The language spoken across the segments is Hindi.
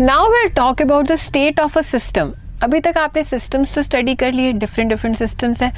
Now will talk about the state of a system अभी तक आपने सिस्टम्स तो स्टडी कर लिए डिफरेंट डिफरेंट सिस्टम्स हैं।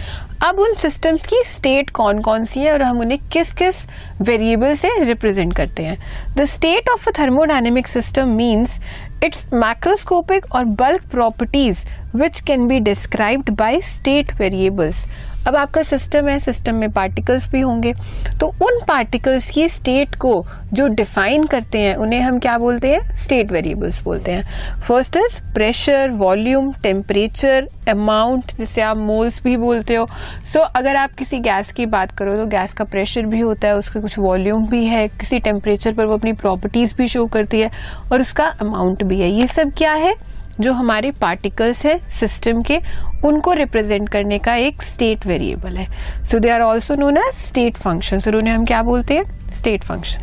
अब उन सिस्टम्स की स्टेट कौन कौन सी है और हम उन्हें किस किस वेरिएबल से रिप्रेजेंट करते हैं? The state of a thermodynamic system means its macroscopic और bulk properties which can be described by state variables अब आपका सिस्टम है सिस्टम में पार्टिकल्स भी होंगे। तो उन पार्टिकल्स की स्टेट को जो डिफाइन करते हैं, उन्हें हम क्या बोलते हैं? स्टेट वेरिएबल्स बोलते हैं। First is pressure volume temperature amount जिसे आप मोल्स भी बोलते हो। सो so, अगर आप किसी गैस की बात करो तो गैस का प्रेशर भी होता है उसका कुछ वॉल्यूम भी है किसी टेम्परेचर पर वो अपनी प्रॉपर्टीज़ भी शो करती है और उसका अमाउंट भी है। ये सब क्या है? जो हमारे पार्टिकल्स है सिस्टम के उनको रिप्रेजेंट करने का एक स्टेट वेरिएबल है। So they are also known as state function so उन्हें हम क्या बोलते हैं? स्टेट फ़ंक्शन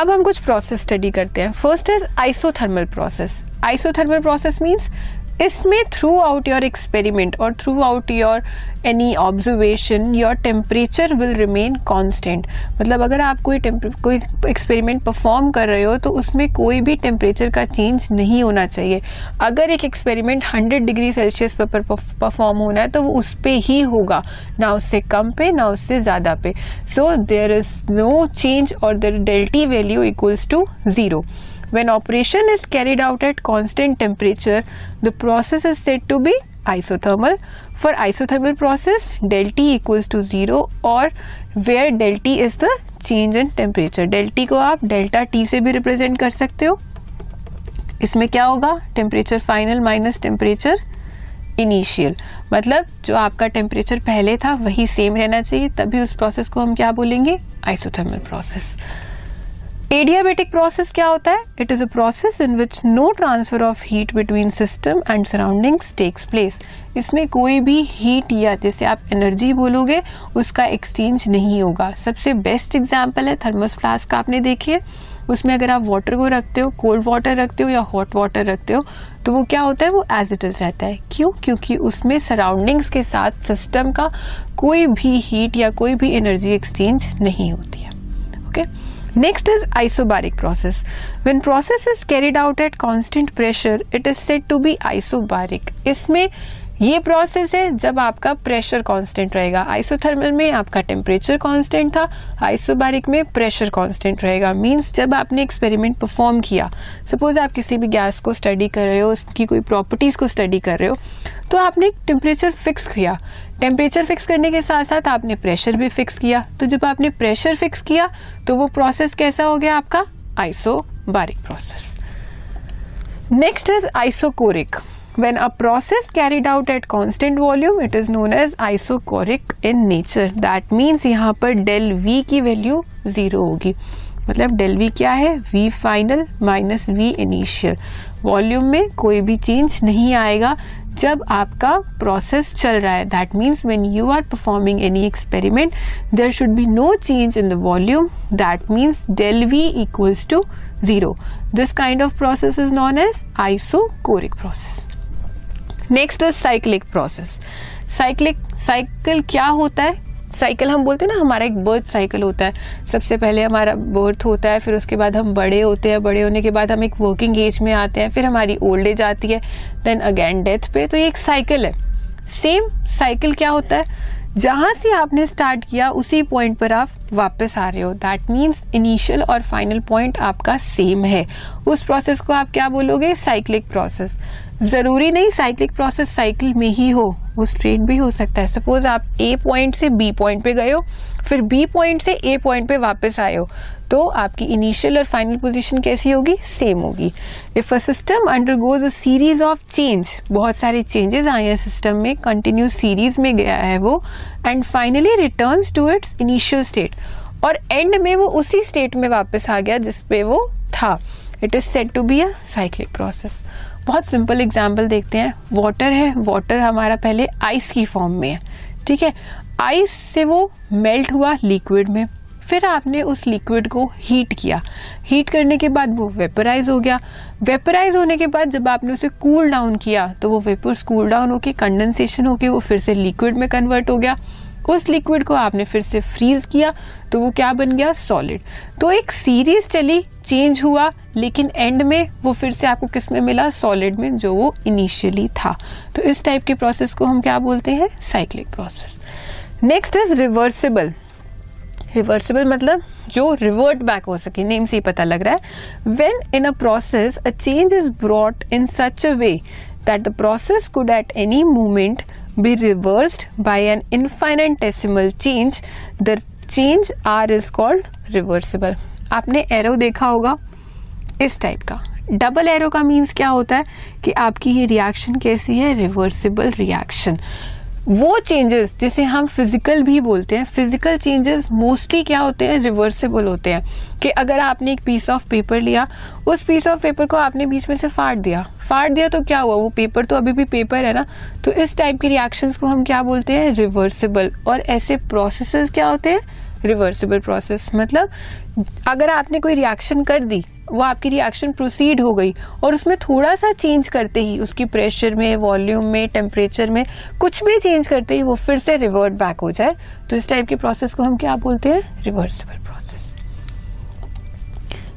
अब हम कुछ प्रोसेस स्टडी करते हैं। First is isothermal process isothermal process means इसमें थ्रू आउट योर एक्सपेरिमेंट और throughout your any observation your temperature will remain constant मतलब अगर आप कोई कोई एक्सपेरिमेंट परफॉर्म कर रहे हो तो उसमें कोई भी टेम्परेचर का चेंज नहीं होना चाहिए। अगर एक एक्सपेरिमेंट 100 डिग्री सेल्सियस पर परफॉर्म होना है तो वो उस पर ही होगा। ना उससे कम पे, ना उससे ज़्यादा पे। So there is no change और there delta T value equals to zero When operation is carried out at constant temperature, the process is said to be isothermal. For isothermal process, del T equals to zero or where del T is the change in temperature. Del T को आप delta T से भी represent कर सकते हो इसमें क्या होगा temperature final minus temperature initial मतलब जो आपका टेम्परेचर पहले था वही सेम रहना चाहिए तभी उस प्रोसेस को हम क्या बोलेंगे आइसोथर्मल प्रोसेस एडियाबेटिक प्रोसेस क्या होता है? It is a process in which no transfer of heat between system and surroundings takes place इसमें कोई भी हीट या जैसे आप एनर्जी बोलोगे, उसका एक्सचेंज नहीं होगा। सबसे बेस्ट एग्ज़ाम्पल है थर्मस फ्लास्क आपने देखिए उसमें अगर आप वाटर को रखते हो कोल्ड वाटर रखते हो या हॉट वाटर रखते हो तो वो क्या होता है? वो एज इट इज़ रहता है। क्यों? क्योंकि उसमें सराउंडिंग्स के साथ सिस्टम का कोई भी हीट या कोई भी एनर्जी एक्सचेंज नहीं होती है। Okay okay? Next is isobaric process. When process is carried out at constant pressure, it is said to be isobaric. इसमें ये प्रोसेस है जब आपका प्रेशर कांस्टेंट रहेगा। आइसोथर्मल में आपका टेम्परेचर कांस्टेंट था आइसोबारिक में प्रेशर कांस्टेंट रहेगा। मींस जब आपने एक्सपेरिमेंट परफॉर्म किया सपोज़ आप किसी भी गैस को स्टडी कर रहे हो, उसकी कोई प्रॉपर्टीज़ को स्टडी कर रहे हो तो आपने टेम्परेचर फिक्स किया। टेम्परेचर फिक्स करने के साथ साथ आपने प्रेशर भी फिक्स किया। तो जब आपने प्रेशर फिक्स किया तो वो प्रोसेस कैसा हो गया आपका? Isobaric process next is isochoric When a process carried out at constant volume, it is known as isochoric in nature. That means यहाँ पर del V की वैल्यू ज़ीरो होगी मतलब डेल वी क्या है V final minus V initial volume में कोई भी चेंज नहीं आएगा जब आपका प्रोसेस चल रहा है that means when you are performing any experiment there should be no change in the volume that means del V equals to zero. This kind of process is known as isochoric process. Next is cyclic process cyclic cycle क्या होता है? साइकिल हम बोलते हैं ना, हमारा एक बर्थ साइकिल होता है। सबसे पहले हमारा बर्थ होता है, फिर उसके बाद हम बड़े होते हैं। बड़े होने के बाद हम एक वर्किंग एज में आते हैं, फिर हमारी ओल्ड एज आती है देन अगेन डेथ पे। तो ये एक साइकिल है। सेम साइकिल क्या होता है? जहाँ से आपने स्टार्ट किया, उसी पॉइंट पर आप वापस आ रहे हो। दैट मीन्स इनिशियल और फाइनल पॉइंट आपका सेम है। उस प्रोसेस को आप क्या बोलोगे? साइक्लिक प्रोसेस ज़रूरी नहीं साइक्लिक प्रोसेस साइकिल में ही हो। वो स्ट्रेट भी हो सकता है। सपोज़ आप ए पॉइंट से बी पॉइंट पे गए हो, फिर बी पॉइंट से ए पॉइंट पे वापस आए हो तो आपकी इनिशियल और फाइनल पोजीशन कैसी होगी? सेम होगी। If a system undergoes a series of change बहुत सारे चेंजेस आए हैं सिस्टम में कंटिन्यू सीरीज़ में गया है वो and finally return to its initial state और एंड में वो उसी स्टेट में वापस आ गया जिसपे वो था। It is said to be a cyclic process बहुत सिंपल एग्ज़ाम्पल देखते हैं। वाटर है। वाटर हमारा पहले आइस की फॉर्म में है। ठीक है? आइस से वो मेल्ट हुआ लिक्विड में। फिर आपने उस लिक्विड को हीट किया। हीट करने के बाद वो वेपराइज हो गया। वेपराइज होने के बाद जब आपने उसे कूल डाउन किया तो वो वेपर्स कूल डाउन होके कंडेंसेशन होके, वो फिर से लिक्विड में कन्वर्ट हो गया। उस लिक्विड को आपने फिर से फ्रीज किया तो वो क्या बन गया? सॉलिड तो एक सीरीज़ चली चेंज हुआ, लेकिन एंड में वो फिर से आपको किसमें मिला? सॉलिड में, जो वो इनिशियली था। तो इस टाइप के प्रोसेस को हम क्या बोलते हैं? Cyclic process next is reversible reversible मतलब जो रिवर्ट बैक हो सके नेम से ही पता लग रहा है। When in a process a change is brought in such a way that the process could at any moment be reversed by an infinitesimal change the change are is called reversible आपने एरो देखा होगा इस टाइप का। डबल एरो का मीन्स क्या होता है कि आपकी ये रिएक्शन कैसी है? रिवर्सिबल रिएक्शन वो चेंजेस जिसे हम फ़िज़िकल भी बोलते हैं फ़िज़िकल चेंजेस मोस्टली क्या होते हैं? रिवर्सिबल होते हैं। कि अगर आपने एक पीस ऑफ़ पेपर लिया, उस पीस ऑफ़ पेपर को आपने बीच में से फाड़ दिया। फाड़ दिया तो क्या हुआ? वो पेपर तो अभी भी पेपर है ना? तो इस टाइप के रिएक्शंस को हम क्या बोलते हैं? रिवर्सिबल और ऐसे प्रोसेसेस क्या होते हैं? रिवर्सिबल प्रोसेस मतलब अगर आपने कोई रिएक्शन कर दी, वो आपकी रिएक्शन प्रोसीड हो गई और उसमें थोड़ा सा चेंज करते ही, उसकी प्रेशर में वॉल्यूम में टेम्परेचर में, कुछ भी चेंज करते ही वो फिर से रिवर्ट बैक हो जाए तो इस टाइप के प्रोसेस को हम क्या बोलते हैं? Reversible process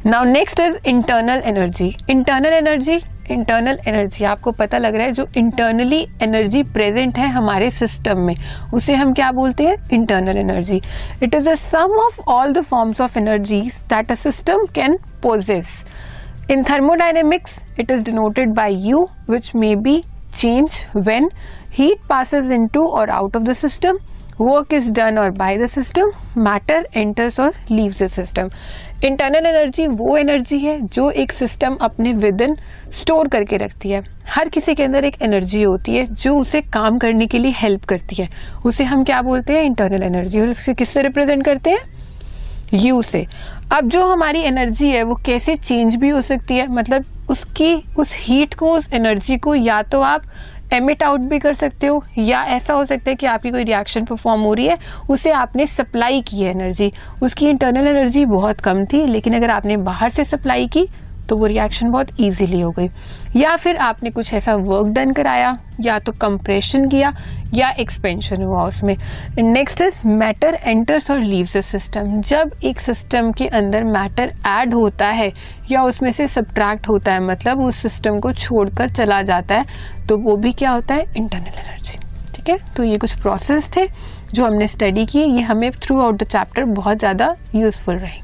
now next is internal energy internal energy internal energy आपको पता लग रहा है जो इंटरनली एनर्जी प्रेजेंट है हमारे सिस्टम में, उसे हम क्या बोलते हैं? Internal energy it is a sum of all the forms of energy that a system can possess in thermodynamics it is denoted by U which may be change when heat passes into or out of the system. Work is done or by the system, matter enters or leaves the system. Internal energy वो एनर्जी है जो एक सिस्टम अपने विद इन स्टोर करके रखती है। हर किसी के अंदर एक एनर्जी होती है जो उसे काम करने के लिए हेल्प करती है। उसे हम क्या बोलते हैं? इंटरनल एनर्जी और उससे किससे रिप्रेजेंट करते हैं? यू से। अब जो हमारी एनर्जी है, वो कैसे चेंज भी हो सकती है? मतलब उसकी, उस हीट को, उस एनर्जी को या तो आप एमिट आउट भी कर सकते हो, या ऐसा हो सकता है कि आपकी कोई रिएक्शन परफॉर्म हो रही है, उसे आपने सप्लाई की है एनर्जी उसकी इंटरनल एनर्जी बहुत कम थी, लेकिन अगर आपने बाहर से सप्लाई की तो वो रिएक्शन बहुत इजीली हो गई। या फिर आपने कुछ ऐसा वर्क डन कराया, या तो कंप्रेशन किया, या एक्सपेंशन हुआ उसमें। नेक्स्ट इज़ मैटर एंटर्स और लीव्स द सिस्टम जब एक सिस्टम के अंदर मैटर ऐड होता है, या उसमें से सब्ट्रैक्ट होता है मतलब उस सिस्टम को छोड़कर चला जाता है तो वो भी क्या होता है? इंटरनल एनर्जी ठीक है? तो ये कुछ प्रोसेस थे जो हमने स्टडी किए। ये हमें थ्रू आउट द चैप्टर बहुत ज़्यादा यूजफुल रहेंगे।